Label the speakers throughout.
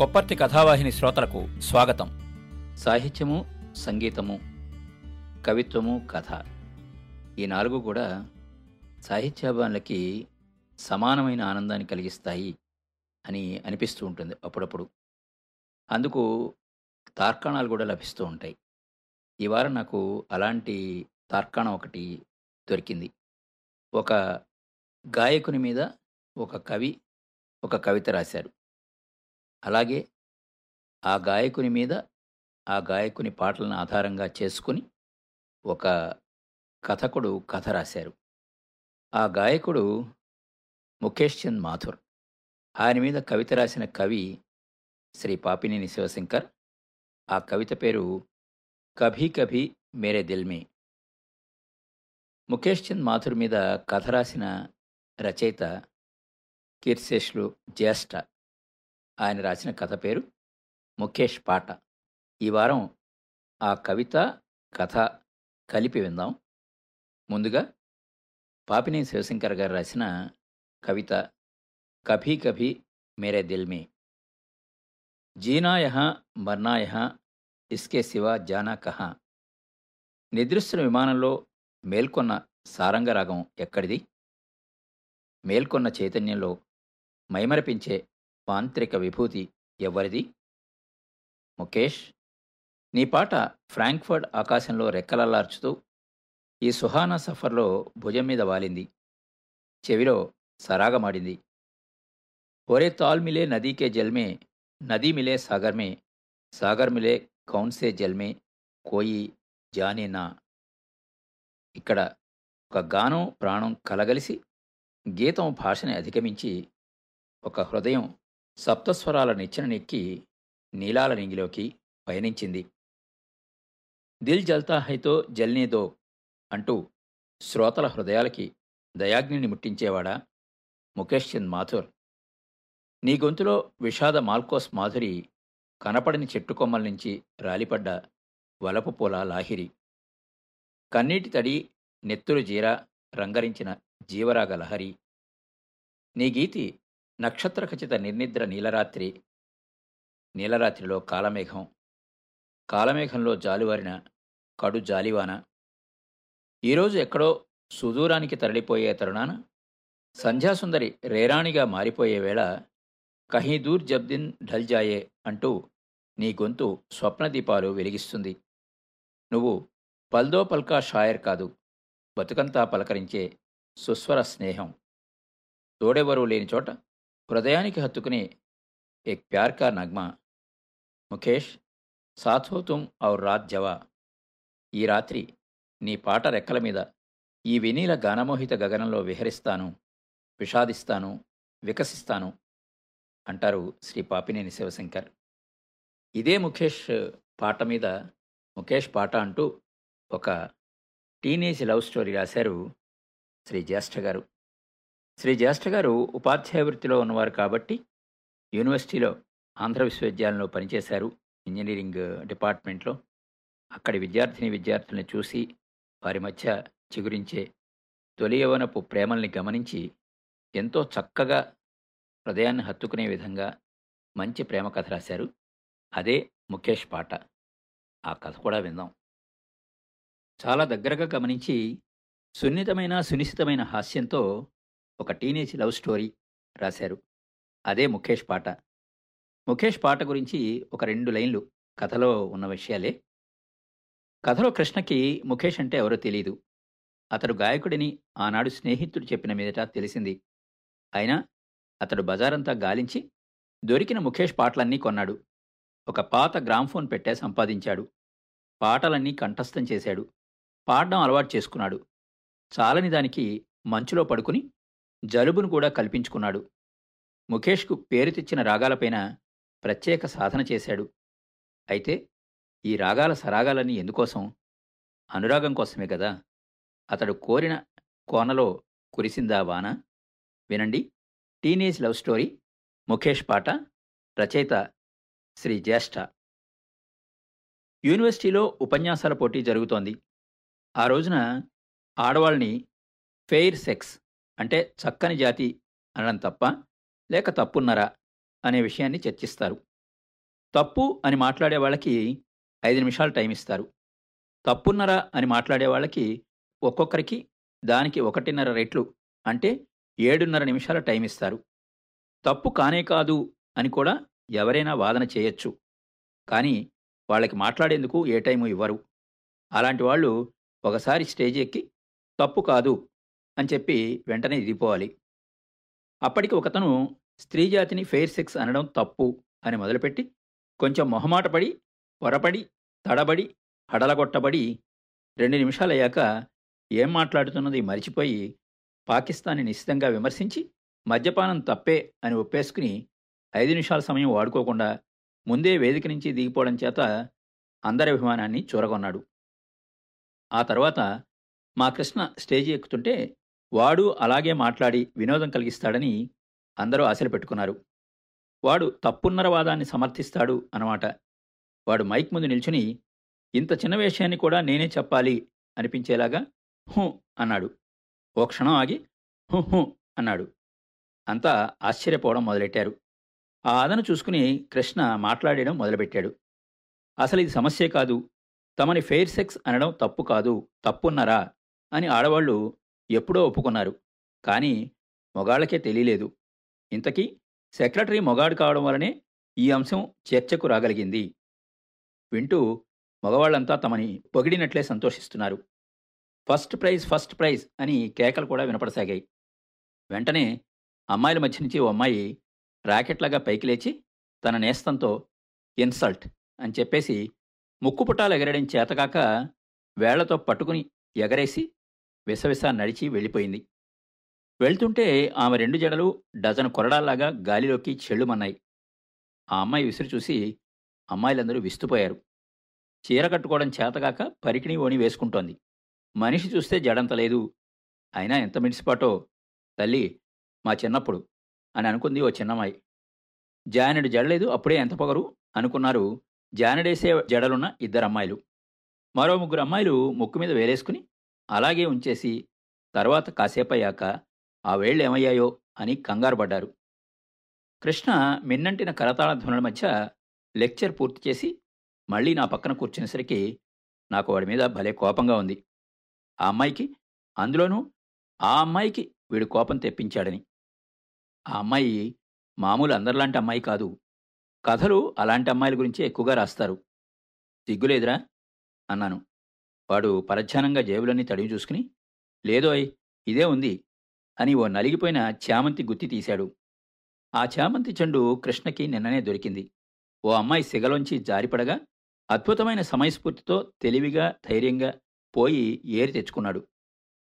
Speaker 1: కొప్పర్తి కథావాహిని శ్రోతలకు స్వాగతం. సాహిత్యము సంగీతము కవిత్వము కథ. ఈ నాలుగు కూడా సాహిత్యాభిమానులకి సమానమైన ఆనందాన్ని కలిగిస్తాయి అని అనిపిస్తూ ఉంటుంది అప్పుడప్పుడు. అందుకు తార్కాణాలు కూడా లభిస్తూ ఉంటాయి. ఈ వారం నాకు అలాంటి తార్కాణం ఒకటి దొరికింది. ఒక గాయకుని మీద ఒక కవి ఒక కవిత రాశారు. అలాగే ఆ గాయకుని మీద ఆ గాయకుని పాటలను ఆధారంగా చేసుకుని ఒక కథకుడు కథ రాశారు. ఆ గాయకుడు ముఖేష్ చంద్ మాథుర్. ఆయన మీద కవిత రాసిన కవి శ్రీ పాపినేని శివశంకర్. ఆ కవిత పేరు కభీ కభీ మేరే దిల్మే ముఖేష్ చంద్ మాథుర్ మీద కథ రాసిన రచయిత కీర్శేష్లు జ్యేష్ఠ. ఆయన రాసిన కథ పేరు ముఖేష్ పాట. ఈ వారం ఆ కవిత కథ కలిపి విందాం. ముందుగా పాపినేని శివశంకర్ గారు రాసిన కవిత కభీ కభీ మేరే దిల్ మే. జీనా యహా మర్నా యహా ఇస్కే శివ జానా కహా. నిద్రిస్తున్న విమానంలో మేల్కొన్న సారంగరాగం ఎక్కడిది? మేల్కొన్న చైతన్యంలో మైమరపించే మాంత్రిక విభూతి ఎవరిది? ముఖేష్ నీ పాట ఫ్రాంక్ఫర్డ్ ఆకాశంలో రెక్కలల్లార్చుతూ ఈ సుహానా సఫర్లో భుజం మీద వాలింది. చెవిలో సరాగమాడింది. ఒరే తాల్మిలే నదీకే జల్మే నదీ మిలే సాగర్మే సాగర్ మిలే కౌన్సే జల్మే కోయి జానే నా. ఇక్కడ ఒక గానం ప్రాణం కలగలిసి గీతం భాషని అధిగమించి ఒక హృదయం సప్తస్వరాల నిచ్చెన నెక్కి నీలాల నింగిలోకి పయనించింది. దిల్ జల్తా హైతో జల్నేదో అంటూ శ్రోతల హృదయాలకి దయాగ్నిని ముట్టించేవాడా ముఖేష్ చంద్ మాథుర్. నీ గొంతులో విషాద మాల్కోస్ మాధురి కనపడని చెట్టు కొమ్మల నుంచి రాలిపడ్డ వలపు పూల లాహిరి. కన్నీటి తడి నెత్తురు జీర రంగరించిన జీవరాగ లహరి. నీ గీతి నక్షత్ర ఖచ్చిత నిర్నిద్ర నీలరాత్రి నీలరాత్రిలో కాలమేఘం. కాలమేఘంలో జాలువారిన కడు జాలివాన. ఈరోజు ఎక్కడో సుదూరానికి తరలిపోయే తరుణాన సంధ్యాసుందరి రేరాణిగా మారిపోయే వేళ కహీదూర్ జబ్దిన్ ఢల్ జాయే అంటూ నీ గొంతు స్వప్నదీపాలు వెలిగిస్తుంది. నువ్వు పల్దో పల్కా షాయర్ కాదు బతుకంతా పలకరించే సుస్వర స్నేహం. తోడెవరూ లేని చోట హృదయానికి హత్తుకునే ఎక్ ప్యార్ కా నగ్మా. ముఖేష్ సాథో తుమ్ ఔర్ రాత్ జవా. ఈ రాత్రి నీ పాట రెక్కల మీద ఈ వినీల గానమోహిత గగనంలో విహరిస్తాను విషాదిస్తాను వికసిస్తాను అంటారు శ్రీ పాపినేని శివశంకర్. ఇదే ముఖేష్ పాట మీద ముఖేష్ పాట అంటూ ఒక టీనేజ్ లవ్ స్టోరీ రాశారు శ్రీ జ్యేష్ఠ గారు. శ్రీ జ్యేష్ఠ గారు ఉపాధ్యాయ వృత్తిలో ఉన్నవారు కాబట్టి యూనివర్సిటీలో ఆంధ్ర విశ్వవిద్యాలయంలో పనిచేశారు ఇంజనీరింగ్ డిపార్ట్మెంట్లో. అక్కడి విద్యార్థిని విద్యార్థుల్ని చూసి వారి మధ్య చిగురించే తొలి యవనపు ప్రేమల్ని గమనించి ఎంతో చక్కగా హృదయాన్ని హత్తుకునే విధంగా మంచి ప్రేమ కథ రాశారు. అదే ముఖేష్ పాట. ఆ కథ కూడా విందాం. చాలా దగ్గరగా గమనించి సున్నితమైన సునిశ్చితమైన హాస్యంతో ఒక టీనేజ్ లవ్ స్టోరీ రాశారు. అదే ముఖేష్ పాట. ముఖేష్ పాట గురించి ఒక రెండు లైన్లు కథలో ఉన్న విషయాలే. కథలో కృష్ణకి ముఖేష్ అంటే ఎవరో తెలియదు అతడు గాయకుడిని ఆనాడు స్నేహితుడు చెప్పిన మీదట తెలిసింది. అయినా అతడు బజారంతా గాలించి దొరికిన ముఖేష్ పాటలన్నీ కొన్నాడు. ఒక పాత గ్రామ్ఫోన్ పెట్టే సంపాదించాడు. పాటలన్నీ కంఠస్థం చేశాడు. పాడడం అలవాటు చేసుకున్నాడు. చాలని దానికి మంచులో పడుకుని జలుబును కూడా కల్పించుకున్నాడు. ముఖేష్కు పేరు తెచ్చిన రాగాలపైన ప్రత్యేక సాధన చేశాడు. అయితే ఈ రాగాల సరాగాలన్నీ ఎందుకోసం? అనురాగం కోసమే కదా? అతడు కోరిన కోనలో కురిసిందా వాన? వినండి. టీనేజ్ లవ్ స్టోరీ ముఖేష్ పాట రచయిత శ్రీ జ్యేష్ఠ. యూనివర్సిటీలో ఉపన్యాసాల పోటీ జరుగుతోంది. ఆ రోజున ఆడవాళ్ళని ఫెయిర్ సెక్స్ అంటే చక్కని జాతి అనడం తప్ప లేక తప్పున్నరా అనే విషయాన్ని చర్చిస్తారు. తప్పు అని మాట్లాడే వాళ్ళకి ఐదు నిమిషాలు టైం ఇస్తారు. తప్పున్నరా అని మాట్లాడే వాళ్ళకి ఒక్కొక్కరికి దానికి ఒకటిన్నర రెట్లు అంటే ఏడున్నర నిమిషాల టైం ఇస్తారు. తప్పు కానే కాదు అని కూడా ఎవరైనా వాదన చేయొచ్చు. కానీ వాళ్ళకి మాట్లాడేందుకు ఏ టైము ఇవ్వరు. అలాంటి వాళ్ళు ఒకసారి స్టేజ్ ఎక్కి తప్పు కాదు అని చెప్పి వెంటనే దిగిపోవాలి అప్పటికి ఒకతను స్త్రీ జాతిని ఫెయిర్ సెక్స్ అనడం తప్పు అని మొదలుపెట్టి కొంచెం మొహమాటపడి పొరపడి తడబడి హడలగొట్టబడి రెండు నిమిషాలయ్యాక ఏం మాట్లాడుతున్నది మరిచిపోయి పాకిస్తాన్ని నిశ్చితంగా విమర్శించి మద్యపానం తప్పే అని ఒప్పేసుకుని ఐదు నిమిషాల సమయం వాడుకోకుండా ముందే వేదిక నుంచి దిగిపోవడం చేత అందరి అభిమానాన్ని చూరగొన్నాడు. ఆ తర్వాత మా కృష్ణ స్టేజి ఎక్కుతుంటే వాడు అలాగే మాట్లాడి వినోదం కలిగిస్తాడని అందరూ ఆశలు పెట్టుకున్నారు. వాడు తప్పున్నర వాదాన్ని సమర్థిస్తాడు అన్నమాట. వాడు మైక్ ముందు నిల్చుని ఇంత చిన్న విషయాన్ని కూడా నేనే చెప్పాలి అనిపించేలాగా హూ అన్నాడు. ఓ క్షణం ఆగి హూ హూ అన్నాడు. అంతా ఆశ్చర్యపోవడం మొదలెట్టారు. ఆ అదను చూసుకుని కృష్ణ మాట్లాడడం మొదలుపెట్టాడు. అసలు ఇది సమస్యే కాదు. తమని ఫెయిర్ సెక్స్ అనడం తప్పు కాదు. తప్పున్నరా? అని ఆడవాళ్ళు ఎప్పుడో ఒప్పుకున్నారు. కానీ మొగాళ్ళకే తెలియలేదు. ఇంతకీ సెక్రటరీ మొగాడు కావడం వలనే ఈ అంశం చర్చకు రాగలిగింది. వింటూ మగవాళ్ళంతా తమని పొగిడినట్లే సంతోషిస్తున్నారు. ఫస్ట్ ప్రైజ్ ఫస్ట్ ప్రైజ్ అని కేకలు కూడా వినపడసాగాయి. వెంటనే అమ్మాయిల మధ్య నుంచి ఓ అమ్మాయి రాకెట్లాగా పైకి లేచి తన నేస్తంతో ఇన్సల్ట్ అని చెప్పేసి ముక్కు పుటాలు ఎగరడం చేతకాక వేళ్ళతో పట్టుకుని ఎగరేసి విసవిస నడిచి వెళ్ళిపోయింది. వెళ్తుంటే ఆమె రెండు జడలు డజన్ కొరడాల్లాగా గాలిలోకి చెళ్ళుమన్నాయి ఆ అమ్మాయి విసిరి చూసి అమ్మాయిలందరూ విస్తుపోయారు. చీర కట్టుకోవడం చేతగాక పరికిణి ఓని వేసుకుంటోంది. మనిషి చూస్తే జడంత లేదు. అయినా ఎంత మిడిసిపాటో తల్లి మా చిన్నప్పుడు అని అనుకుంది ఓ చిన్నమ్మాయి. జానెడు జడలేదు అప్పుడే ఎంత పొగరు అనుకున్నారు జానడేసే జడలున్న ఇద్దరు అమ్మాయిలు మరో ముగ్గురు అమ్మాయిలు ముక్కు మీద వేలేసుకుని అలాగే ఉంచేసి తర్వాత కాసేపయ్యాక ఆ వేళ్ళు ఏమయ్యాయో అని కంగారు పడ్డారు కృష్ణ మిన్నంటిన కరతాళ ధ్వనుల మధ్య లెక్చర్ పూర్తి చేసి మళ్ళీ నా పక్కన కూర్చునేసరికి నాకు వాడి మీద భలే కోపంగా ఉంది. ఆ అమ్మాయికి అందులోనూ ఆ అమ్మాయికి వీడు కోపం తెప్పించాడని. ఆ అమ్మాయి మామూలు అందరిలాంటి అమ్మాయి కాదు. కథలు అలాంటి అమ్మాయిల గురించి ఎక్కువగా రాస్తారు. సిగ్గులేదురా? అన్నాను. వాడు పరధ్యానంగా జేబులన్నీ తడివి చూసుకుని లేదోయ్ ఇదే ఉంది అని ఓ నలిగిపోయిన చామంతి గుత్తి తీశాడు. ఆ చామంతి చెండు కృష్ణకి నిన్ననే దొరికింది. ఓ అమ్మాయి సిగలోంచి జారిపడగా అద్భుతమైన సమయస్ఫూర్తితో తెలివిగా ధైర్యంగా పోయి ఏరి తెచ్చుకున్నాడు.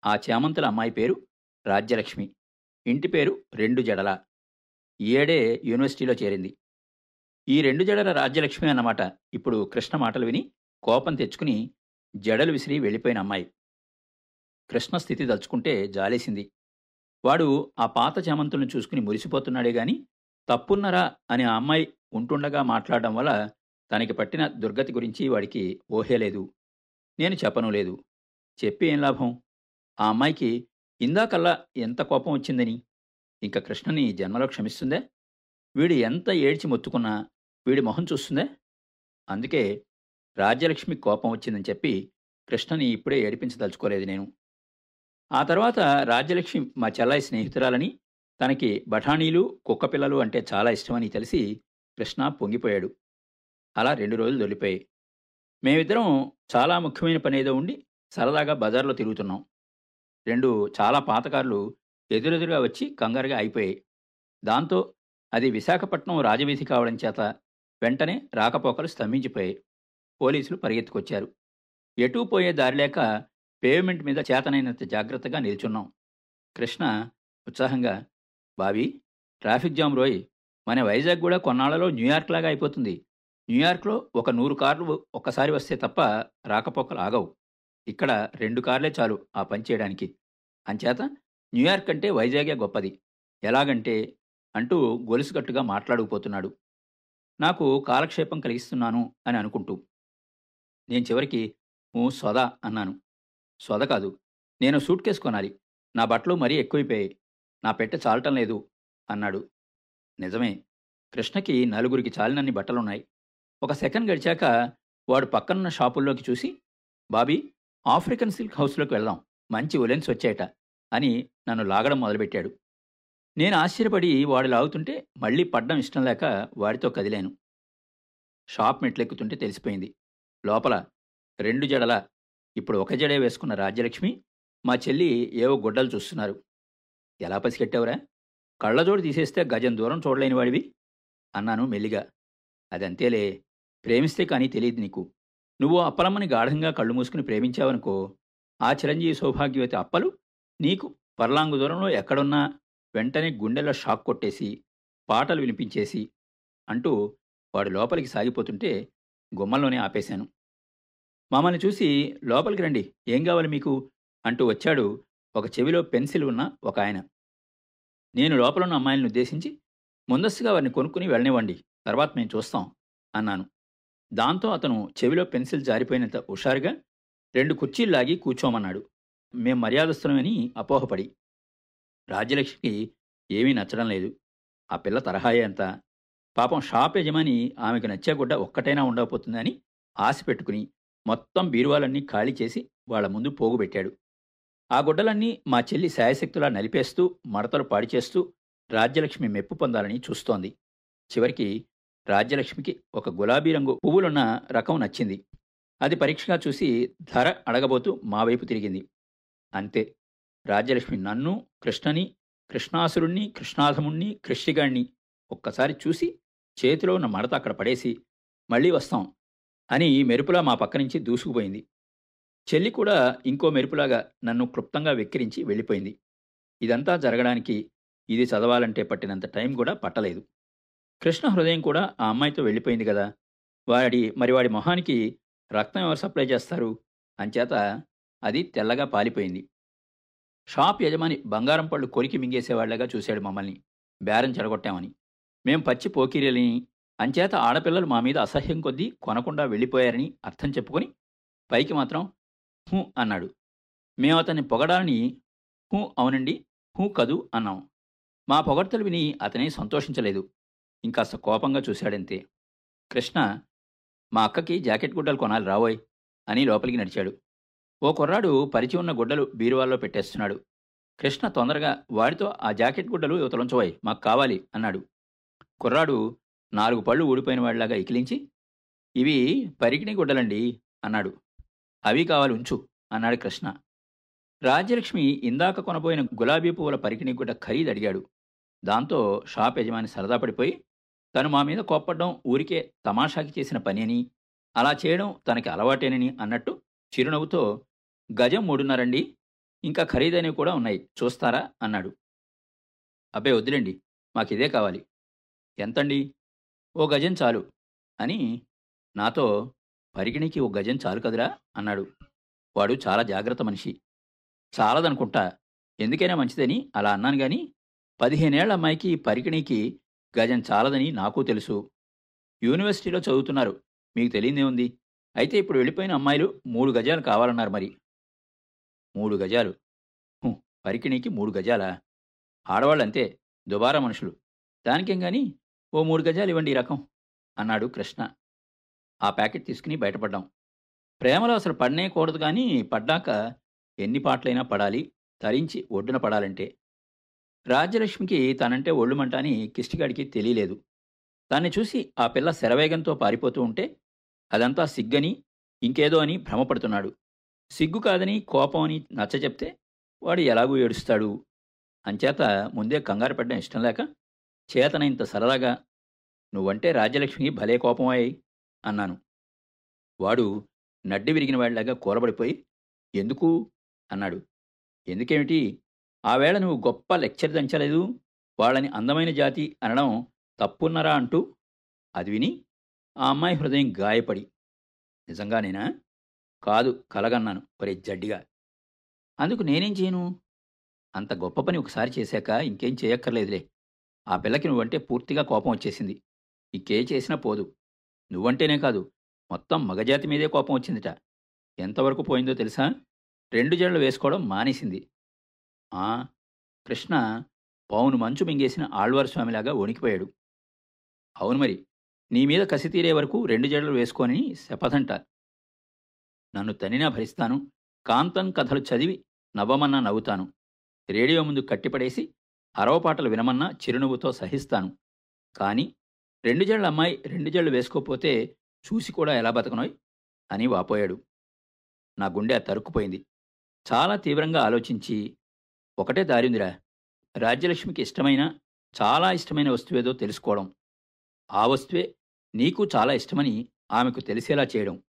Speaker 1: ఆ చామంతుల అమ్మాయి పేరు రాజ్యలక్ష్మి. ఇంటి పేరు రెండు జడల. ఏడే యూనివర్సిటీలో చేరింది. ఈ రెండు జడల రాజ్యలక్ష్మి అన్నమాట. ఇప్పుడు కృష్ణ మాటలు విని కోపం తెచ్చుకుని జడలు విసిరి వెళ్ళిపోయిన అమ్మాయి. కృష్ణ స్థితి దలుచుకుంటే జాలేసింది. వాడు ఆ పాత చామంతులను చూసుకుని మురిసిపోతున్నాడే గాని తప్పున్నరా అని ఆ అమ్మాయి ఉంటుండగా మాట్లాడడం వల్ల తనకి పట్టిన దుర్గతి గురించి వాడికి ఓహేలేదు నేను చెప్పను లేదు. చెప్పి ఏం లాభం? ఆ అమ్మాయికి ఇందాకల్లా ఎంత కోపం వచ్చిందని? ఇంక కృష్ణని జన్మలో క్షమిస్తుందే? వీడు ఎంత ఏడ్చి మొత్తుకున్నా వీడి మొహం చూస్తుందే? అందుకే రాజ్యలక్ష్మి కోపం వచ్చిందని చెప్పి కృష్ణని ఇప్పుడే ఏడిపించదలుచుకోలేదు నేను. ఆ తర్వాత రాజ్యలక్ష్మి మా చెల్లాయి స్నేహితురాలని తనకి బఠానీలు కుక్కపిల్లలు అంటే చాలా ఇష్టమని తెలిసి కృష్ణ పొంగిపోయాడు. అలా రెండు రోజులు దొలిపోయాయి మేమిద్దరం చాలా ముఖ్యమైన పని ఏదో ఉండి సరదాగా బజార్లో తిరుగుతున్నాం. రెండు చాలా పాతకారులు ఎదురెదురుగా వచ్చి కంగారుగా అయిపోయాయి. దాంతో అది విశాఖపట్నం రాజవీధి కావడం చేత వెంటనే రాకపోకలు స్తంభించిపోయాయి. పోలీసులు పరిగెత్తుకొచ్చారు. ఎటూ పోయే దారి లేక పేమెంట్ మీద చేతనైనంత జాగ్రత్తగా నిల్చున్నాం. కృష్ణ ఉత్సాహంగా బావి ట్రాఫిక్ జామ్ రోయ్ మన వైజాగ్ కూడా కొన్నాళ్ళలో న్యూయార్క్ లాగా అయిపోతుంది. న్యూయార్క్లో ఒక నూరు కార్లు ఒక్కసారి వస్తే తప్ప రాకపోకలు ఆగవు. ఇక్కడ రెండు కార్లే చాలు ఆ పని చేయడానికి. అంచేత న్యూయార్క్ అంటే వైజాగే గొప్పది. ఎలాగంటే అంటూ గొలుసుగట్టుగా మాట్లాడుకుపోతున్నాడు. నాకు కాలక్షేపం కలిగిస్తున్నాను అని అనుకుంటూ నేను చివరికి ఊ సొద అన్నాను. సొద కాదు నేను సూట్ కేసు కొనాలి. నా బట్టలు మరీ ఎక్కువైపోయాయి. నా పెట్టె చాలటం లేదు అన్నాడు. నిజమే కృష్ణకి నలుగురికి చాలినన్ని బట్టలున్నాయి. ఒక సెకండ్ గడిచాక వాడు పక్కనున్న షాపుల్లోకి చూసి బాబీ ఆఫ్రికన్ సిల్క్ హౌస్లోకి వెళ్దాం. మంచి ఉలెన్స్ వచ్చాయట అని నన్ను లాగడం మొదలుపెట్టాడు. నేను ఆశ్చర్యపడి వాడు లాగుతుంటే మళ్ళీ పడ్డం ఇష్టం లేక వాడితో కదిలాను. షాప్ మెట్లెక్కుతుంటే తెలిసిపోయింది. లోపల రెండు జడల ఇప్పుడు ఒక జడే వేసుకున్న రాజ్యలక్ష్మి మా చెల్లి ఏవో గుడ్డలు చూస్తున్నారు. ఎలా పసిగట్టావురా? కళ్ళజోడు తీసేస్తే గజం దూరం చూడలేని వాడివి అన్నాను మెల్లిగా. అదంతేలే ప్రేమిస్తే కానీ తెలియదు నీకు. నువ్వు అప్పలమ్మని గాఢంగా కళ్ళు మూసుకుని ప్రేమించావనుకో ఆ చిరంజీవి సౌభాగ్యవతి అప్పలు నీకు పర్లాంగు దూరంలో ఎక్కడున్నా వెంటనే గుండెల్లో షాక్ కొట్టేసి పాటలు వినిపించేసి అంటూ వాడు లోపలికి సాగిపోతుంటే గుమ్మంలోనే ఆపేశాను. మమ్మల్ని చూసి లోపలికి రండి ఏం కావాలి మీకు? అంటూ వచ్చాడు ఒక చెవిలో పెన్సిల్ ఉన్న ఒక ఆయన. నేను లోపలున్న అమ్మాయిలను ఉద్దేశించి ముందస్తుగా వారిని కొనుక్కుని వెళ్ళనివ్వండి తర్వాత మేము చూస్తాం అన్నాను. దాంతో అతను చెవిలో పెన్సిల్ జారిపోయినంత హుషారుగా రెండు కుర్చీలు లాగి కూర్చోమన్నాడు. మేం మర్యాదస్తున్నామని అపోహపడి. రాజ్యలక్ష్మికి ఏమీ నచ్చడం లేదు. ఆ పిల్ల తరహాయే అంతా. పాపం షాప్ యజమాని ఆమెకు నచ్చే గుడ్డ ఒక్కటైనా ఉండకపోతుందని ఆశ పెట్టుకుని మొత్తం బీరువాలన్నీ ఖాళీ చేసి వాళ్ళ ముందు పోగుబెట్టాడు. ఆ గుడ్డలన్నీ మా చెల్లి శాయశక్తులా నలిపేస్తూ మడతలు పాడిచేస్తూ రాజ్యలక్ష్మి మెప్పు పొందాలని చూస్తోంది. చివరికి రాజ్యలక్ష్మికి ఒక గులాబీ రంగు పువ్వులున్న రకం నచ్చింది. అది పరీక్షగా చూసి ధర అడగబోతూ మా వైపు తిరిగింది. అంతే. రాజ్యలక్ష్మి నన్ను కృష్ణని కృష్ణాసురుణ్ణి కృష్ణాధముణ్ణి కృష్ణిగాణ్ణి ఒక్కసారి చూసి చేతిలో ఉన్న మడత అక్కడ పడేసి మళ్ళీ వస్తాం అని మెరుపులా మా పక్క నుంచి దూసుకుపోయింది. చెల్లి కూడా ఇంకో మెరుపులాగా నన్ను క్లుప్తంగా వెక్కిరించి వెళ్ళిపోయింది. ఇదంతా జరగడానికి ఇది చదవాలంటే పట్టినంత టైం కూడా పట్టలేదు. కృష్ణ హృదయం కూడా ఆ అమ్మాయితో వెళ్ళిపోయింది కదా! వాడి మరి వాడి మొహానికి రక్తం ఎవరు సప్లై చేస్తారు? అంచేత అది తెల్లగా పాలిపోయింది. షాప్ యజమాని బంగారం పళ్ళు కొరికి మింగేసేవాళ్ళగా చూశాడు మమ్మల్ని. బేరం చెడగొట్టామని. మేం పచ్చి పోకిరీలని. అంచేత ఆడపిల్లలు మా మీద అసహ్యం కొద్దీ కొనకుండా వెళ్ళిపోయారని అర్థం చెప్పుకొని పైకి మాత్రం హూ అన్నాడు. మేము అతన్ని పొగడాలని హూ అవునండి హూ కదు అన్నాం. మా పొగడ్తలు విని అతనే సంతోషించలేదు. ఇంకాస్త కోపంగా చూశాడంతే. కృష్ణ మా అక్కకి జాకెట్ గుడ్డలు కొనాలి రావోయ్ అని లోపలికి నడిచాడు. ఓ కుర్రాడు పరిచి ఉన్న గుడ్డలు బీరువాల్లో పెట్టేస్తున్నాడు. కృష్ణ తొందరగా వాడితో ఆ జాకెట్ గుడ్డలు యువతలుంచబోయ్ మాకు కావాలి అన్నాడు. కుర్రాడు నాలుగు పళ్ళు ఊడిపోయిన వాడిలాగా ఇకిలించి ఇవి పరికిణి గుడ్డలండి అన్నాడు. అవి కావాలి ఉంచు అన్నాడు కృష్ణ. రాజ్యలక్ష్మి ఇందాక కొనబోయిన గులాబీ పువ్వుల పరికిణి గుడ్డ ఖరీదు అడిగాడు. దాంతో షాప్ యజమాని సరదా పడిపోయి తను మా మీద కోప్పడ్డం ఊరికే తమాషాకి చేసిన పని అని అలా చేయడం తనకి అలవాటేనని అన్నట్టు చిరునవ్వుతో గజం మూడున్నరండి ఇంకా ఖరీదైనవి కూడా ఉన్నాయి చూస్తారా అన్నాడు. అబ్బే వద్దులేండి మాకిదే కావాలి ఎంతండి? ఓ గజం చాలు అని నాతో పరిగిణికి ఓ గజం చాలు కదరా అన్నాడు. వాడు చాలా జాగ్రత్త మనిషి. చాలదనుకుంటా. ఎందుకైనా మంచిదని అలా అన్నాను గాని పదిహేనేళ్ళ అమ్మాయికి పరికిణికి గజం చాలదని నాకు తెలుసు. యూనివర్సిటీలో చదువుతున్నారు. మీకు తెలియదే ఉంది. అయితే ఇప్పుడు వెళ్ళిపోయిన అమ్మాయిలు మూడు గజాలు కావాలన్నారు మరి. మూడు గజాలు? పరికిణికి మూడు గజాలా? ఆడవాళ్ళు అంతే దుబారా మనుషులు. దానికేం కానీ ఓ మూడు గజాలు ఇవ్వండి ఈ రకం అన్నాడు కృష్ణ. ఆ ప్యాకెట్ తీసుకుని బయటపడ్డాం. ప్రేమలో అసలు పడనే కూడదు కానీ పడ్డాక ఎన్ని పాటలైనా పడాలి తరించి ఒడ్డున పడాలంటే. రాజ్యలక్ష్మికి తనంటే ఒళ్ళుమంట అని కిష్టిగాడికి తెలియలేదు. దాన్ని చూసి ఆ పిల్ల శరవేగంతో పారిపోతూ ఉంటే అదంతా సిగ్గని ఇంకేదో అని భ్రమపడుతున్నాడు. సిగ్గు కాదని కోపం అని నచ్చ చెప్తే వాడు ఎలాగూ ఏడుస్తాడు. అంచేత ముందే కంగారు పడ్డం ఇష్టం లేక చేతన ఇంత సరదాగా నువ్వంటే రాజ్యలక్ష్మికి భలే కోపమాయి అన్నాను. వాడు నడ్డి విరిగిన వాడిలాగా కూరబడిపోయి ఎందుకు? అన్నాడు. ఎందుకేమిటి? ఆ వేళ నువ్వు గొప్ప లెక్చర్ దంచలేదు. వాళ్ళని అందమైన జాతి అనడం తప్పున్నరా? అంటూ అది విని ఆ అమ్మాయి హృదయం గాయపడి నిజంగానేనా కాదు కలగన్నాను. ఒరే జడ్డిగా. అందుకు నేనేం చేయను? అంత గొప్ప పని ఒకసారి చేశాక ఇంకేం చేయక్కర్లేదులే. ఆ పిల్లకి నువ్వంటే పూర్తిగా కోపం వచ్చేసింది. ఇంకే చేసినా పోదు. నువ్వంటేనే కాదు మొత్తం మగజాతి మీదే కోపం వచ్చిందిట. ఎంతవరకు పోయిందో తెలుసా? రెండు జడలు వేసుకోవడం మానేసింది. ఆ కృష్ణ పౌను మంచు మింగేసిన ఆళ్వార్ స్వామిలాగా వణికిపోయాడు. అవును మరి నీ మీద కసి తీరే వరకు రెండు జడలు వేసుకొని శపథంట. నన్ను తనినా భరిస్తాను కాంతం కథలు చదివి నవ్వమన్నా నవ్వుతాను. రేడియో ముందు కట్టిపడేసి అరవపాటలు వినమన్నా చిరునవ్వుతో సహిస్తాను. కానీ రెండు జళ్ళ అమ్మాయి రెండు జళ్ళు వేసుకోపోతే చూసి కూడా ఎలా బతకనోయ్? అని వాపోయాడు. నా గుండె తరుక్కుపోయింది. చాలా తీవ్రంగా ఆలోచించి ఒకటే దారిందిరా. రాజ్యలక్ష్మికి ఇష్టమైన చాలా ఇష్టమైన వస్తువేదో తెలుసుకోవడం. ఆ వస్తువే నీకు చాలా ఇష్టమని ఆమెకు తెలిసేలా చేయడం.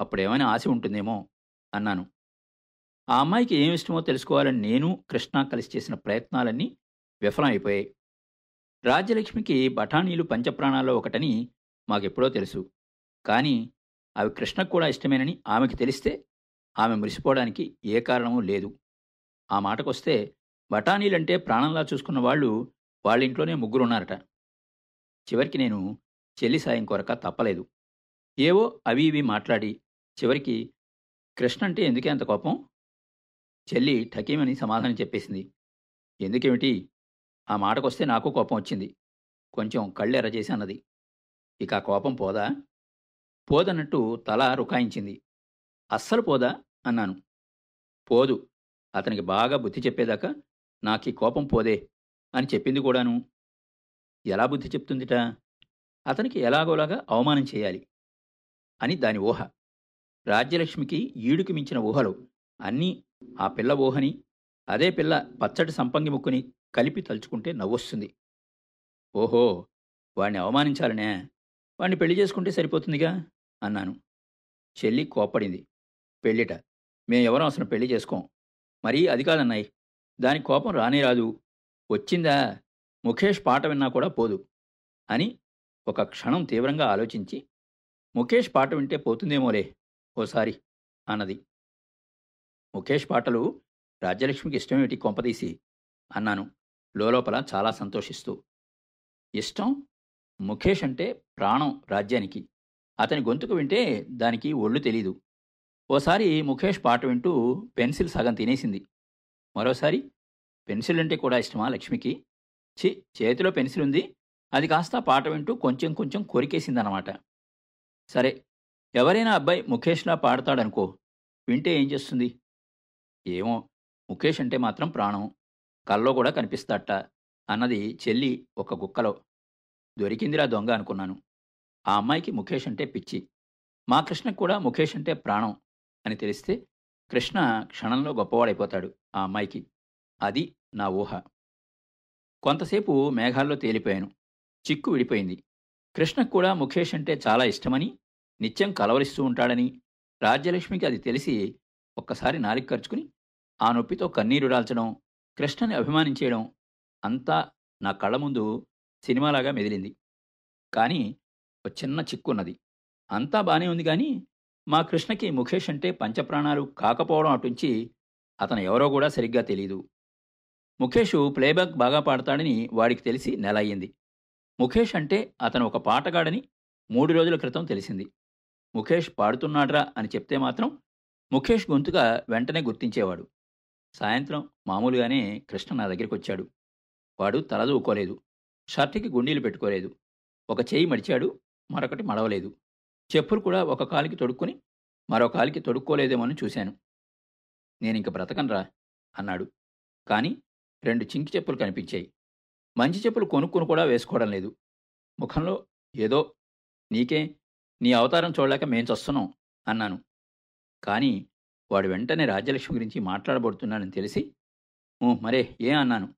Speaker 1: అప్పుడేమైనా ఆశ ఉంటుందేమో అన్నాను. ఆ అమ్మాయికి ఏమి ఇష్టమో తెలుసుకోవాలని నేను కృష్ణ కలిసి చేసిన ప్రయత్నాలన్నీ విఫలమైపోయాయి. రాజ్యలక్ష్మికి బఠానీలు పంచప్రాణాల్లో ఒకటని మాకెప్పుడో తెలుసు. కానీ అవి కృష్ణకు కూడా ఇష్టమేనని ఆమెకి తెలిస్తే ఆమె మురిసిపోవడానికి ఏ కారణమూ లేదు. ఆ మాటకొస్తే బఠానీలంటే ప్రాణంలా చూసుకున్న వాళ్ళు వాళ్ళ ఇంట్లోనే చివరికి నేను చెల్లి సాయం కొరక తప్పలేదు. ఏవో అవి ఇవి మాట్లాడి చివరికి కృష్ణ అంటే ఎందుకే అంత కోపం? చెల్లి ఠకీమని సమాధానం చెప్పేసింది. ఎందుకేమిటి? ఆ మాటకొస్తే నాకు కోపం వచ్చింది. కొంచెం కళ్ళు అన్నది ఇక ఆ కోపం పోదా? పోదన్నట్టు తల రుకాయించింది. అస్సలు పోదా? అన్నాను. పోదు. అతనికి బాగా బుద్ధి చెప్పేదాకా నాకీ కోపం పోదే అని చెప్పింది కూడాను. ఎలా బుద్ధి చెప్తుందిట? అతనికి ఎలాగోలాగా అవమానం చేయాలి అని దాని ఊహ. రాజ్యలక్ష్మికి ఈడుకు మించిన ఊహలు. అన్నీ ఆ పిల్ల ఊహని అదే పిల్ల పచ్చటి సంపంగి ముక్కుని కలిపి తలుచుకుంటే నవ్వొస్తుంది. ఓహో! వాణ్ణి అవమానించాలనే? వాణ్ణి పెళ్ళి చేసుకుంటే సరిపోతుందిగా? అన్నాను. చెల్లి కోప్పడింది. పెళ్ళిట మేమెవరం అసలు పెళ్ళి చేసుకోం? మరీ అది కాదన్నాయి దాని కోపం రానే రాదు. వచ్చిందా? ముఖేష్ పాట విన్నా కూడా పోదు అని ఒక క్షణం తీవ్రంగా ఆలోచించి ముఖేష్ పాట వింటే పోతుందేమోలే ఓసారి అన్నది. ముఖేష్ పాటలు రాజ్యలక్ష్మికి ఇష్టమేమిటి కొంపదీసి అన్నాను. లోపల చాలా సంతోషిస్తూ ఇష్టం ముఖేష్ అంటే ప్రాణం రాజ్యానికి. అతని గొంతుకు వింటే దానికి ఒళ్ళు తెలీదు. ఓసారి ముఖేష్ పాట వింటూ పెన్సిల్ సగం తినేసింది. మరోసారి పెన్సిల్ అంటే కూడా ఇష్టమా లక్ష్మికి? చి చేతిలో పెన్సిల్ ఉంది. అది కాస్త పాట వింటూ కొంచెం కొంచెం కొరికేసిందనమాట. సరే ఎవరైనా అబ్బాయి ముఖేష్లా పాడతాడనుకో వింటే ఏం చేస్తుంది? ఏమో ముఖేష్ అంటే మాత్రం ప్రాణం. కల్లో కూడా కనిపిస్తాట అన్నది చెల్లి ఒక గుక్కలో. దొరికిందిరా దొంగ అనుకున్నాను. ఆ అమ్మాయికి ముఖేష్ అంటే పిచ్చి. మా కృష్ణకు కూడా ముఖేష్ అంటే ప్రాణం అని తెలిస్తే కృష్ణ క్షణంలో గొప్పవాడైపోతాడు ఆ అమ్మాయికి. అది నా ఊహ. కొంతసేపు మేఘాల్లో తేలిపోయాను. చిక్కు విడిపోయింది. కృష్ణకు కూడా ముఖేష్ అంటే చాలా ఇష్టమని నిత్యం కలవరిస్తూ ఉంటాడని రాజ్యలక్ష్మికి అది తెలిసి ఒక్కసారి నాలిక ఖర్చుకుని ఆ నొప్పితో కన్నీరు రాల్చడం కృష్ణని అభిమానించేయడం అంతా నా కళ్ళ ముందు సినిమాలాగా మెదిలింది. కానీ ఒక చిన్న చిక్కున్నది. అంతా బానే ఉంది కానీ మా కృష్ణకి ముఖేష్ అంటే పంచప్రాణాలు కాకపోవడం అటుంచి అతను ఎవరో కూడా సరిగ్గా తెలియదు ముఖేష్ ప్లేబ్యాక్ బాగా పాడతాడని వాడికి తెలిసి నెల అయ్యింది ముఖేష్ అంటే అతను ఒక పాటగాడని మూడు రోజుల క్రితం తెలిసింది. ముఖేష్ పాడుతున్నాడ్రా అని చెప్తే మాత్రం ముఖేష్ గొంతుగా వెంటనే గుర్తించేవాడు. సాయంత్రం మామూలుగానే కృష్ణ నా దగ్గరికి వచ్చాడు. వాడు తలదూకోలేదు షర్ట్కి గుండీలు పెట్టుకోలేదు. ఒక చేయి మడిచాడు మరొకటి మడవలేదు. చెప్పులు కూడా ఒక కాలికి తొడుక్కుని మరో కాలికి తొడుక్కోలేదేమోని చూశాను. నేనింక బ్రతకనరా అన్నాడు. కానీ రెండు చింకి చెప్పులు కనిపించాయి. మంచి చెప్పులు కొనుక్కుని కూడా వేసుకోవడం లేదు. ముఖంలో ఏదో నీకే నీ అవతారం చూడలేక మేం చస్తున్నాం అన్నాను. కానీ వాడు వెంటనే రాజ్యలక్ష్మి గురించి మాట్లాడబడుతున్నానని తెలిసి "ఊ, మరే ఏ అన్నాను?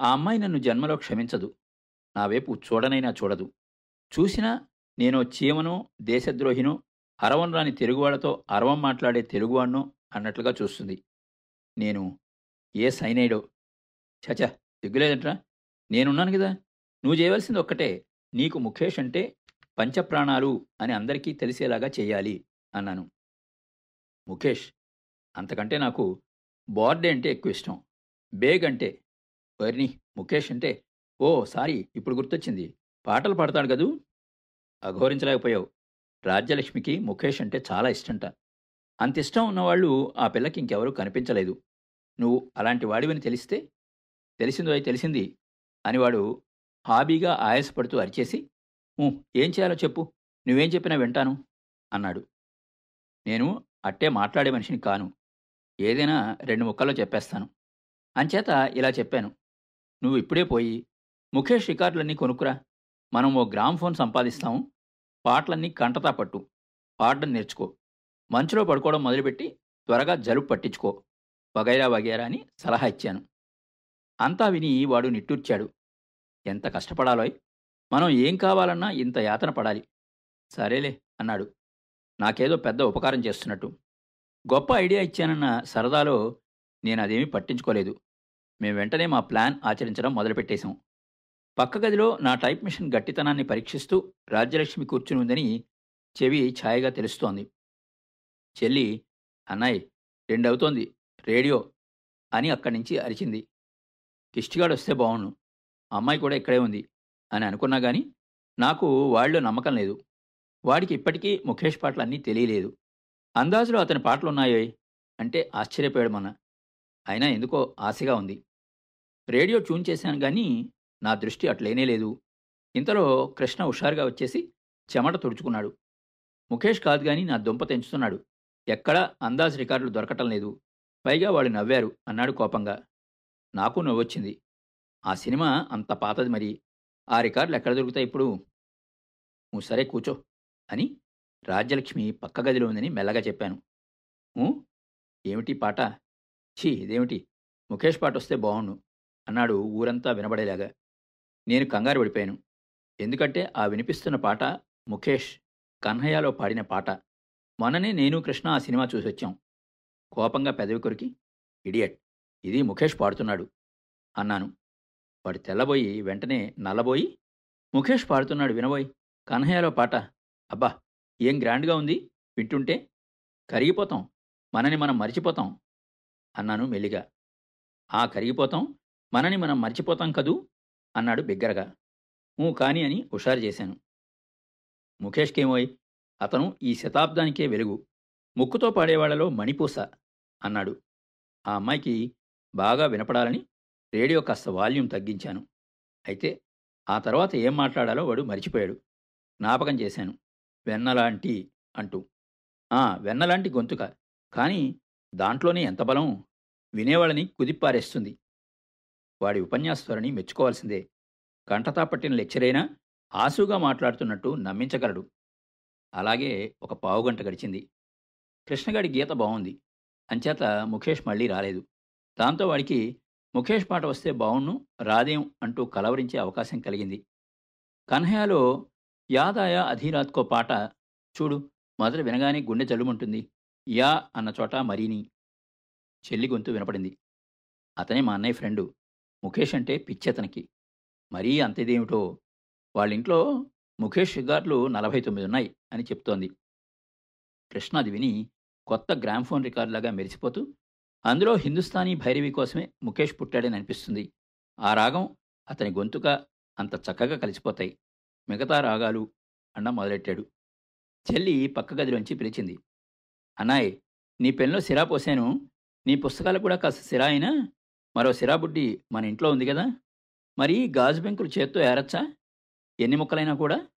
Speaker 1: ఆ అమ్మాయి నన్ను జన్మలో క్షమించదు. నా వైపు చూడనైనా చూడదు. చూసినా నేను చీమనో దేశద్రోహినో అరవం రాని తెలుగువాళ్ళతో అరవం మాట్లాడే తెలుగువాణ్ణో అన్నట్లుగా చూస్తుంది. నేను ఏ సైనైడో? చచ దిగ్గులేదంట్రా. నేనున్నాను కదా నువ్వు చేయవలసింది ఒక్కటే. నీకు ముఖేష్ అంటే పంచప్రాణాలు అని అందరికీ తెలిసేలాగా చేయాలి అన్నాను. ముఖేష్ అంతకంటే నాకు బోర్డే అంటే ఎక్కువ ఇష్టం బేగ్ అంటే వర్ని ముఖేష్ అంటే ఓ సారీ ఇప్పుడు గుర్తొచ్చింది. పాటలు పాడతాడు కదూ? అఘోరించలేకపోయావు. రాజ్యలక్ష్మికి ముఖేష్ అంటే చాలా ఇష్టంట. అంత ఇష్టం ఉన్నవాళ్ళు ఆ పిల్లకి ఇంకెవరూ కనిపించలేదు. నువ్వు అలాంటి వాడివని తెలిస్తే తెలిసిందో అయి తెలిసింది అని వాడు హాబీగా ఆయాసపడుతూ అరిచేసి "ఊ, ఏం చేయాలో చెప్పు. నువ్వేం చెప్పినా వింటాను అన్నాడు. నేను అట్టే మాట్లాడే మనిషిని కాను. ఏదైనా రెండు ముక్కల్లో చెప్పేస్తాను. అంచేత ఇలా చెప్పాను. నువ్వు ఇప్పుడే పోయి ముఖేష్ రికార్డులన్నీ కొనుక్కురా. మనం ఓ గ్రామ్ ఫోన్ సంపాదిస్తాము పాటలన్నీ కంటతా పట్టు. పాడడం నేర్చుకో. మంచులో పడుకోవడం మొదలుపెట్టి త్వరగా జలుబు పట్టించుకో. వగైరా వగైరా అని సలహా ఇచ్చాను. అంతా విని వాడు నిట్టూర్చాడు. ఎంత కష్టపడాలోయ్. మనం ఏం కావాలన్నా ఇంత యాతన పడాలి. సరేలే అన్నాడు. నాకేదో పెద్ద ఉపకారం చేస్తున్నట్టు. గొప్ప ఐడియా ఇచ్చానన్న సరదాలో నేను అదేమీ పట్టించుకోలేదు. మేము వెంటనే మా ప్లాన్ ఆచరించడం మొదలుపెట్టేశాం. పక్క గదిలో నా టైప్ మిషన్ గట్టితనాన్ని పరీక్షిస్తూ రాజ్యలక్ష్మి కూర్చుని ఉందని చెవి ఛాయగా తెలుస్తోంది. చెల్లి అన్నాయ్ రెండవుతోంది రేడియో అని అక్కడి నుంచి అరిచింది. కిష్టిగాడు వస్తే బాగుండు అమ్మాయి కూడా ఇక్కడే ఉంది అని అనుకున్నా గాని నాకు వాళ్ళలో నమ్మకం లేదు. వాడికి ఇప్పటికీ ముఖేష్ పాటలన్నీ తెలియలేదు. అందాజులో అతని పాటలున్నాయో అంటే ఆశ్చర్యపోయాడు మన అయినా ఎందుకో ఆశగా ఉంది. రేడియో ట్యూన్ చేశాను కానీ నా దృష్టి అట్లేనే లేదు. ఇంతలో కృష్ణ హుషారుగా వచ్చేసి చెమట తుడుచుకున్నాడు. ముఖేష్ కాదు కానీ నా దుంప తెంచుతున్నాడు. ఎక్కడా అందాజ్ రికార్డులు దొరకటం లేదు. పైగా వాళ్ళు నవ్వారు అన్నాడు కోపంగా. నాకు నవ్వొచ్చింది. ఆ సినిమా అంత పాతది మరి. ఆ రికార్డులు ఎక్కడ దొరుకుతాయి ఇప్పుడు? నువ్వు సరే కూర్చో అని రాజ్యలక్ష్మి పక్క గదిలో ఉందని మెల్లగా చెప్పాను. ఏమిటి పాట? ఛీ! ఇదేమిటి? ముఖేష్ పాట వస్తే బాగుండు అన్నాడు ఊరంతా వినబడేలాగా. నేను కంగారు పడిపోయాను. ఎందుకంటే ఆ వినిపిస్తున్న పాట ముఖేష్ కన్హయ్యలో పాడిన పాట. మొన్ననే నేను కృష్ణ ఆ సినిమా చూసొచ్చాం. కోపంగా పెదవి కొరికి ఇడియట్ ఇది ముఖేష్ పాడుతున్నాడు అన్నాను. వాడు తెల్లబోయి వెంటనే నల్లబోయి ముఖేష్ పాడుతున్నాడు వినబోయ్ కన్హయ్యలో పాట. అబ్బా ఏం గ్రాండ్గా ఉంది? వింటుంటే కరిగిపోతాం. మనని మనం మర్చిపోతాం. అన్నాను మెల్లిగా. ఆ కరిగిపోతాం మనని మనం మర్చిపోతాం కదూ? అన్నాడు బిగ్గరగా. ఊ కాని అని హుషారు చేశాను. ముఖేష్కేమోయ్ అతను ఈ శతాబ్దానికే వెలుగు. ముక్కుతో పాడేవాళ్ళలో మణిపూస అన్నాడు. ఆ అమ్మాయికి బాగా వినపడాలని రేడియో కాస్త వాల్యూమ్ తగ్గించాను. అయితే ఆ తర్వాత ఏం మాట్లాడాలో వాడు మరిచిపోయాడు. జ్ఞాపకం చేశాను. వెన్నలాంటి అంటూ. ఆ వెన్నలాంటి గొంతుక. కానీ దాంట్లోనే ఎంత బలం వినేవాళ్ళని కుదిప్పారేస్తుంది. వాడి ఉపన్యాసధోరణి మెచ్చుకోవాల్సిందే. కంటతా పట్టిన లెక్చరైనా ఆసుగా మాట్లాడుతున్నట్టు నమ్మించగలడు. అలాగే ఒక పావుగంట గడిచింది. కృష్ణగాడి గీత బాగుంది అంచేత ముఖేష్ మళ్ళీ రాలేదు. దాంతో వాడికి ముఖేష్ పాట వస్తే బావుణ్ణు రాదేం అంటూ కలవరించే అవకాశం కలిగింది. కన్హయాలో యాదాయ అధీరాత్కో పాట చూడు మొదట వినగానే గుండె జల్లుమంటుంది యా అన్న చోట మరీని చెల్లి గొంతు వినపడింది. అతనే మా అన్నయ్య ఫ్రెండు. ముఖేష్ అంటే పిచ్చి అతనికి. మరీ అంతేదేమిటో? వాళ్ళింట్లో ముఖేష్ షిగార్లు నలభై తొమ్మిది ఉన్నాయి అని చెప్తోంది. కృష్ణ అది విని కొత్త గ్రామ్ఫోన్ రికార్డులాగా మెరిసిపోతూ అందులో హిందుస్థానీ భైరవి కోసమే ముఖేష్ పుట్టాడని అనిపిస్తుంది. ఆ రాగం అతని గొంతుక అంత చక్కగా కలిసిపోతాయి. మిగతా రాగాలు అన్న మొదలెట్టాడు. చెల్లి పక్క గదిలోంచి పిలిచింది. అన్నాయ్ నీ పెన్లో సిరా పోసాను. నీ పుస్తకాలు కూడా కాస్త సిరా అయినా మరో సిరా బుడ్డి మన ఇంట్లో ఉంది కదా. మరి గాజు బెంకులు చేత్తో ఏరచ్చా? ఎన్ని ముక్కలైనా కూడా?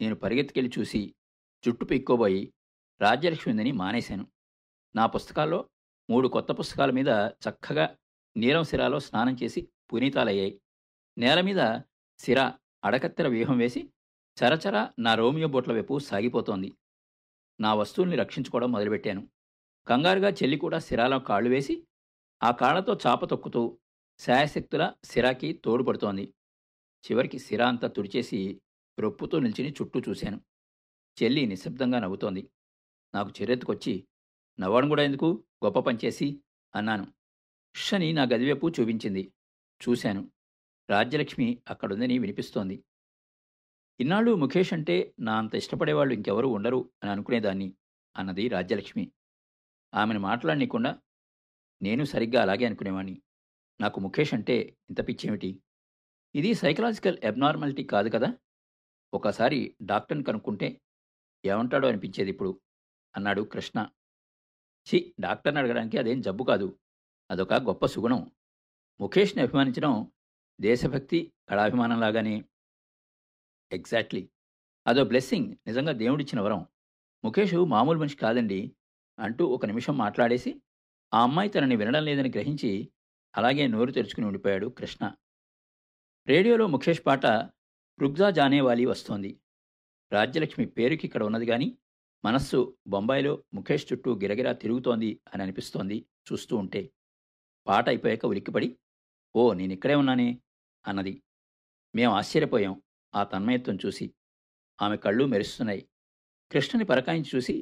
Speaker 1: నేను పరిగెత్తుకెళ్ళి చూసి జుట్టు పిక్కోబోయి రాజ్యలక్ష్మి ఉందని మానేశాను. నా పుస్తకాల్లో మూడు కొత్త పుస్తకాల మీద చక్కగా నీలం సిరాలో స్నానం చేసి పునీతాలయ్యాయి. నేల మీద సిరా అడకత్తెర వ్యూహం వేసి చరచర నా రోమియో బోట్ల వైపు సాగిపోతోంది. నా వస్తువుల్ని రక్షించుకోవడం మొదలుపెట్టాను. కంగారుగా చెల్లి కూడా సిరాలో కాళ్ళు వేసి ఆ కాళ్ళతో చాప తొక్కుతూ శాయశక్తుల సిరాకి తోడుపడుతోంది. చివరికి సిరా అంతా తుడిచేసి రొప్పుతో నిల్చుని చుట్టూ చూశాను. చెల్లి నిశ్శబ్దంగా నవ్వుతోంది. నాకు చిరెత్తుకొచ్చి నవ్వడం కూడా ఎందుకు? గొప్ప పనిచేసి అన్నాను. షని నా గదివైపు చూపించింది. చూశాను. రాజ్యలక్ష్మి అక్కడుందని వినిపిస్తోంది. ఇన్నాళ్ళు ముఖేష్ అంటే నా అంత ఇష్టపడేవాళ్ళు ఇంకెవరూ ఉండరు అని అనుకునేదాన్ని అన్నది రాజ్యలక్ష్మి. ఆమెను మాట్లాడనీకుండా నేను సరిగ్గా అలాగే అనుకునేవాణ్ణి. నాకు ముఖేష్ అంటే ఇంత పిచ్చేమిటి? ఇది సైకలాజికల్ అబ్నార్మాలిటీ కాదు కదా? ఒకసారి డాక్టర్ని కనుక్కుంటే ఏమంటాడో అనిపించేది ఇప్పుడు అన్నాడు కృష్ణ. చి డాక్టర్ని అడగడానికి అదేం జబ్బు కాదు. అదొక గొప్ప సుగుణం. ముఖేష్ని అభిమానించడం దేశభక్తి కళాభిమానంలాగానే. ఎగ్జాక్ట్లీ అదో బ్లెస్సింగ్ నిజంగా దేవుడిచ్చిన వరం. ముఖేష్ మామూలు మనిషి కాదండి. అంటూ ఒక నిమిషం మాట్లాడేసి ఆ అమ్మాయి తనని వినడం లేదని గ్రహించి అలాగే నోరు తెరుచుకుని ఉండిపోయాడు కృష్ణ. రేడియోలో ముఖేష్ పాట రుగ్జా జానేవాలి వస్తోంది. రాజ్యలక్ష్మి పేరుకి ఇక్కడ ఉన్నది కానీ మనస్సు బొంబాయిలో ముఖేష్ చుట్టూ గిరగిరా తిరుగుతోంది అని అనిపిస్తోంది చూస్తూ ఉంటే. పాట అయిపోయాక ఉలిక్కిపడి ఓ నేనిక్కడే ఉన్నానే అన్నది. మేం ఆశ్చర్యపోయాం. ఆ తన్మయత్వం చూసి ఆమె కళ్ళు మెరుస్తున్నాయి. కృష్ణని పరకాయించి చూసి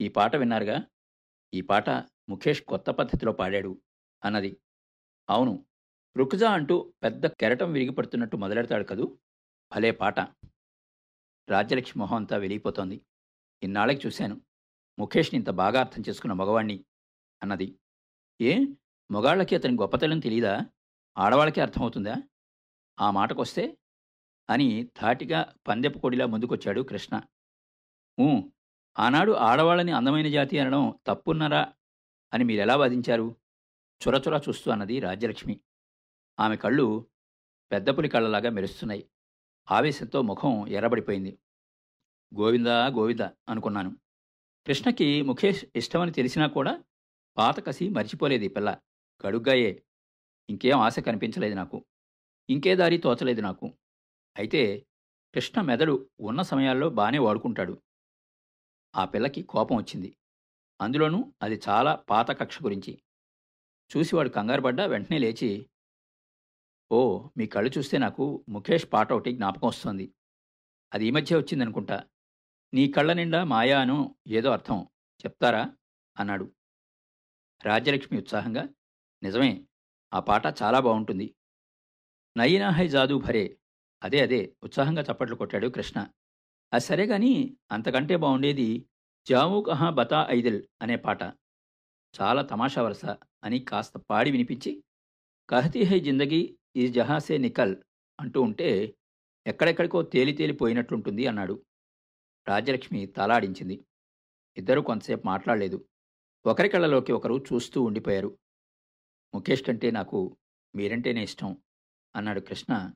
Speaker 1: ఈ పాట విన్నారుగా? ఈ పాట ముఖేష్ కొత్త పద్ధతిలో పాడాడు అన్నది. అవును రుకుజా అంటూ పెద్ద కెరటం విరిగిపడుతున్నట్టు మొదలెడతాడు కదూ? భలే పాట! రాజ్యలక్ష్మి మొహం అంతా వెలిగిపోతోంది. ఇన్నాళ్ళకి చూశాను. ముఖేష్ని ఇంత బాగా అర్థం చేసుకున్న మగవాణ్ణి అన్నది. ఏ? మొగాళ్ళకి అతని గొప్పతనం తెలీదా? ఆడవాళ్ళకే అర్థమవుతుందా? ఆ మాటకొస్తే అని ధాటిగా పందెపు కొడిలా ముందుకొచ్చాడు కృష్ణ. ఊ ఆనాడు ఆడవాళ్ళని అందమైన జాతి అనడం తప్పున్నరా అని మీరెలా వాదించారు? చురచుర చూస్తూ అన్నది రాజ్యలక్ష్మి. ఆమె కళ్ళు పెద్దపులి కళ్ళలాగా మెరుస్తున్నాయి. ఆవేశంతో ముఖం ఎర్రబడిపోయింది. గోవిందా గోవింద అనుకున్నాను. కృష్ణకి ముఖేష్ ఇష్టమని తెలిసినా కూడా పాత కసి మర్చిపోలేదు ఈ పిల్ల. గడుగ్గాయే. ఇంకేం ఆశ కనిపించలేదు నాకు. ఇంకే దారి తోచలేదు నాకు. అయితే కృష్ణ మెదడు ఉన్న సమయాల్లో బాగానే వాడుకుంటాడు. ఆ పిల్లకి కోపం వచ్చింది. అందులోనూ అది చాలా పాత కక్ష గురించి. చూసి వాడు కంగారుపడ్డా వెంటనే లేచి ఓ మీ కళ్ళు చూస్తే నాకు ముఖేష్ పాట ఒకటి జ్ఞాపకం వస్తుంది. అది ఈ మధ్య వచ్చిందనుకుంటా. నీ కళ్ళ నిండా మాయా అను ఏదో అర్థం. చెప్తారా? అన్నాడు. రాజ్యలక్ష్మి ఉత్సాహంగా నిజమే ఆ పాట చాలా బాగుంటుంది నయీనా హై జాదు భరే అదే అదే. ఉత్సాహంగా చప్పట్లు కొట్టాడు కృష్ణ. అది సరే గాని అంతకంటే బాగుండేది జాము కహా బతా ఐదిల్ అనే పాట. చాలా తమాషా వరస అని కాస్త పాడి వినిపించి కహతీ హై జిందగీ ఈ జహాసే నికల్ అంటూ ఉంటే ఎక్కడెక్కడికో తేలి తేలిపోయినట్లుంటుంది అన్నాడు. రాజ్యలక్ష్మి తలాడించింది. ఇద్దరూ కొంతసేపు మాట్లాడలేదు. ఒకరి కళ్ళలోకి ఒకరు చూస్తూ ఉండిపోయారు. ముఖేష్ కంటే నాకు మీరంటేనే ఇష్టం అన్నాడు కృష్ణ.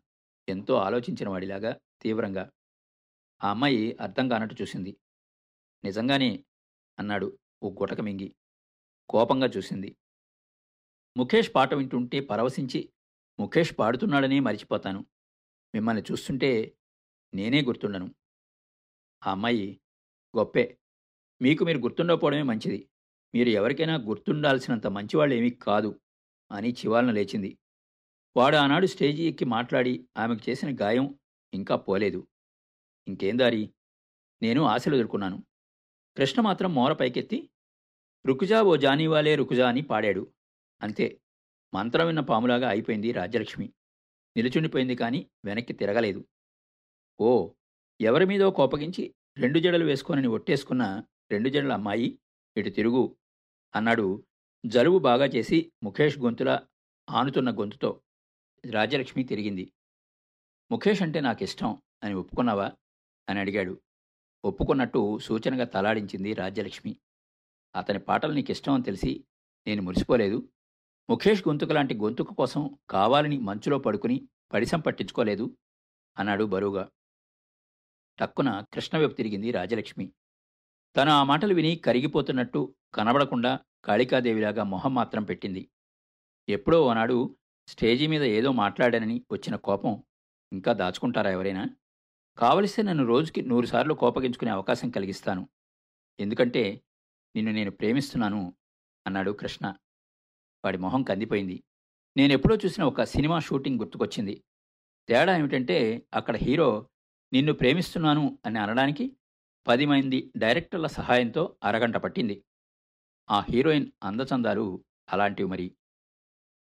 Speaker 1: ఎంతో ఆలోచించిన వాడిలాగా తీవ్రంగా ఆ అమ్మాయి అర్థం కానట్టు చూసింది. నిజంగానే అన్నాడు ఓ గుటక మింగి కోపంగా చూసింది. ముఖేష్ పాట వింటుంటే పరవశించి ముఖేష్ పాడుతున్నాడని మరిచిపోతాను. మిమ్మల్ని చూస్తుంటే నేనే గుర్తుండను. ఆ అమ్మాయి గొప్పే. మీకు మీరు గుర్తుండకపోవడమే మంచిది. మీరు ఎవరికైనా గుర్తుండాల్సినంత మంచివాళ్ళు ఏమీ కాదు అని చివాలన లేచింది. వాడు ఆనాడు స్టేజీ ఎక్కి మాట్లాడి ఆమెకు చేసిన గాయం ఇంకా పోలేదు. ఇంకేం దారి? నేను ఆశలు ఎదుర్కొన్నాను. కృష్ణ మాత్రం మోర పైకెత్తి రుకుజా ఓ జానీవాలే రుకుజా అని పాడాడు. అంతే. మంత్రం విన్న పాములాగా అయిపోయింది రాజ్యలక్ష్మి. నిలుచుండిపోయింది కానీ వెనక్కి తిరగలేదు. ఓ ఎవరి మీదో కోపగించి రెండు జడలు వేసుకోనని ఒట్టేసుకున్న రెండు జడల అమ్మాయి ఇటు తిరుగు అన్నాడు జలుబు బాగా చేసి ముఖేష్ గొంతులా ఆనుతున్న గొంతుతో. రాజ్యలక్ష్మి తిరిగింది. ముఖేష్ అంటే నాకు ఇష్టం అని ఒప్పుకున్నావా? అని అడిగాడు. ఒప్పుకున్నట్టు సూచనగా తలాడించింది రాజ్యలక్ష్మి. అతని పాటలు నీకు ఇష్టం అని తెలిసి నేను మురిసిపోలేదు. ముఖేష్ గొంతుకు లాంటి గొంతుకు కోసం కావాలని మంచులో పడుకుని పడిసం పట్టించుకోలేదు అన్నాడు బరువుగా. టక్కున కృష్ణవైపు తిరిగింది రాజలక్ష్మి తను ఆ మాటలు విని కరిగిపోతున్నట్టు కనబడకుండా కాళికాదేవిలాగా మొహం మాత్రం పెట్టింది. ఎప్పుడో ఓనాడు స్టేజీ మీద ఏదో మాట్లాడానని వచ్చిన కోపం ఇంకా దాచుకుంటారా ఎవరైనా? కావలిస్తే నన్ను రోజుకి నూరుసార్లు కోపగించుకునే అవకాశం కలిగిస్తాను. ఎందుకంటే నిన్ను నేను ప్రేమిస్తున్నాను అన్నాడు కృష్ణ. వాడి మొహం కందిపోయింది. నేనెప్పుడో చూసిన ఒక సినిమా షూటింగ్ గుర్తుకొచ్చింది. తేడా ఏమిటంటే అక్కడ హీరో నిన్ను ప్రేమిస్తున్నాను అని అనడానికి పది మంది డైరెక్టర్ల సహాయంతో అరగంట పట్టింది. ఆ హీరోయిన్ అందచందాలు అలాంటివి మరి.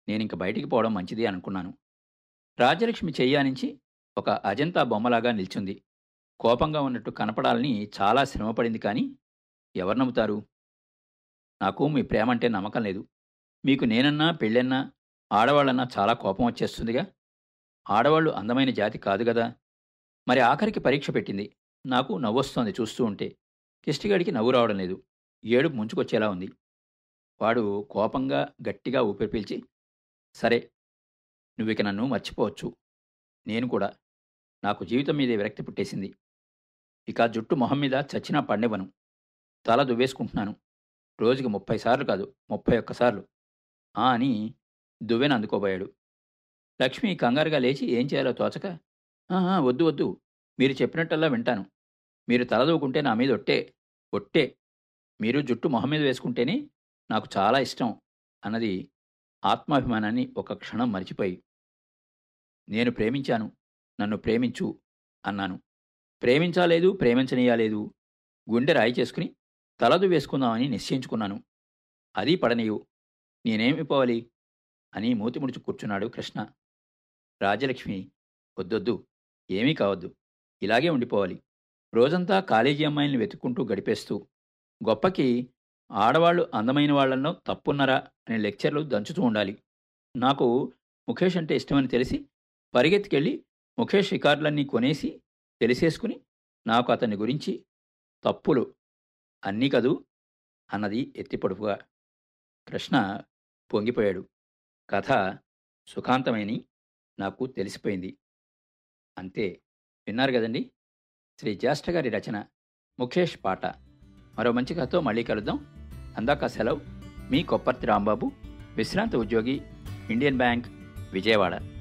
Speaker 1: నేనింక బయటికి పోవడం మంచిది అనుకున్నాను. రాజ్యలక్ష్మి చెయ్యానించి ఒక అజంతా బొమ్మలాగా నిల్చుంది. కోపంగా ఉన్నట్టు కనపడాలని చాలా శ్రమపడింది కానీ ఎవరు నమ్ముతారు? నాకు మీ ప్రేమ అంటే నమ్మకం లేదు. మీకు నేనన్నా పెళ్ళన్నా ఆడవాళ్ళన్నా చాలా కోపం వచ్చేస్తుందిగా. ఆడవాళ్ళు అందమైన జాతి కాదు కదా. మరి ఆఖరికి పరీక్ష పెట్టింది. నాకు నవ్వొస్తోంది చూస్తూ ఉంటే. కిష్టిగాడికి నవ్వు రావడం లేదు. ఏడుపు ముంచుకొచ్చేలా ఉంది. వాడు కోపంగా గట్టిగా ఊపిరి పీల్చి సరే నువ్విక నన్ను మర్చిపోవచ్చు. నేను కూడా నాకు జీవితం మీదే విరక్తి పుట్టేసింది. ఇక జుట్టు మొహం మీద చచ్చినా పండివ్వను. తల దువ్వేసుకుంటున్నాను. రోజుకి ముప్పై సార్లు కాదు ముప్పై ఒక్కసార్లు ఆ అని దువ్వెన అందుకోబోయాడు. లక్ష్మి కంగారుగా లేచి ఏం చేయాలో తోచక "ఆహా, వద్దు వద్దు. మీరు చెప్పినట్టల్లా వింటాను. మీరు తలదూకుంటే నా మీద ఒట్టే ఒట్టే. మీరు జుట్టు మొహం మీద వేసుకుంటేనే నాకు చాలా ఇష్టం అన్నది ఆత్మాభిమానాన్ని ఒక క్షణం మరిచిపోయి నేను ప్రేమించాను నన్ను ప్రేమించు అన్నాను. ప్రేమించాలేదు ప్రేమించనీయాలేదు గుండె రాయి చేసుకుని తలదు వేసుకుందామని నిశ్చయించుకున్నాను. అది పడనీయు నేనేమిపోవాలి అని మూతి ముడుచు కూర్చున్నాడు కృష్ణ. రాజలక్ష్మి వద్దొద్దు ఏమీ కావద్దు ఇలాగే ఉండిపోవాలి. రోజంతా కాలేజీ అమ్మాయిల్ని వెతుక్కుంటూ గడిపేస్తూ గొప్పకి ఆడవాళ్ళు అందమైన వాళ్ళల్లో తప్పున్నరా అనే లెక్చర్లు దంచుతూ ఉండాలి. నాకు ముఖేష్ అంటే ఇష్టమని తెలిసి పరిగెత్తికెళ్ళి ముఖేష్ రికార్డులన్నీ కొనేసి తెలిసేసుకుని నాకు అతని గురించి తప్పులు అన్నీ కదూ అన్నది ఎత్తిపొడుపుగా కృష్ణ పొంగిపోయాడు. కథ సుఖాంతమని నాకు తెలిసిపోయింది. అంతే. విన్నారు కదండి? శ్రీ జ్యేష్ఠ గారి రచన ముఖేష్ పాట. మరో మంచి కథతో మళ్ళీ కలుద్దాం. అందాక సెలవు. మీ కొప్పర్తి రాంబాబు విశ్రాంత ఉద్యోగి ఇండియన్ బ్యాంక్ విజయవాడ.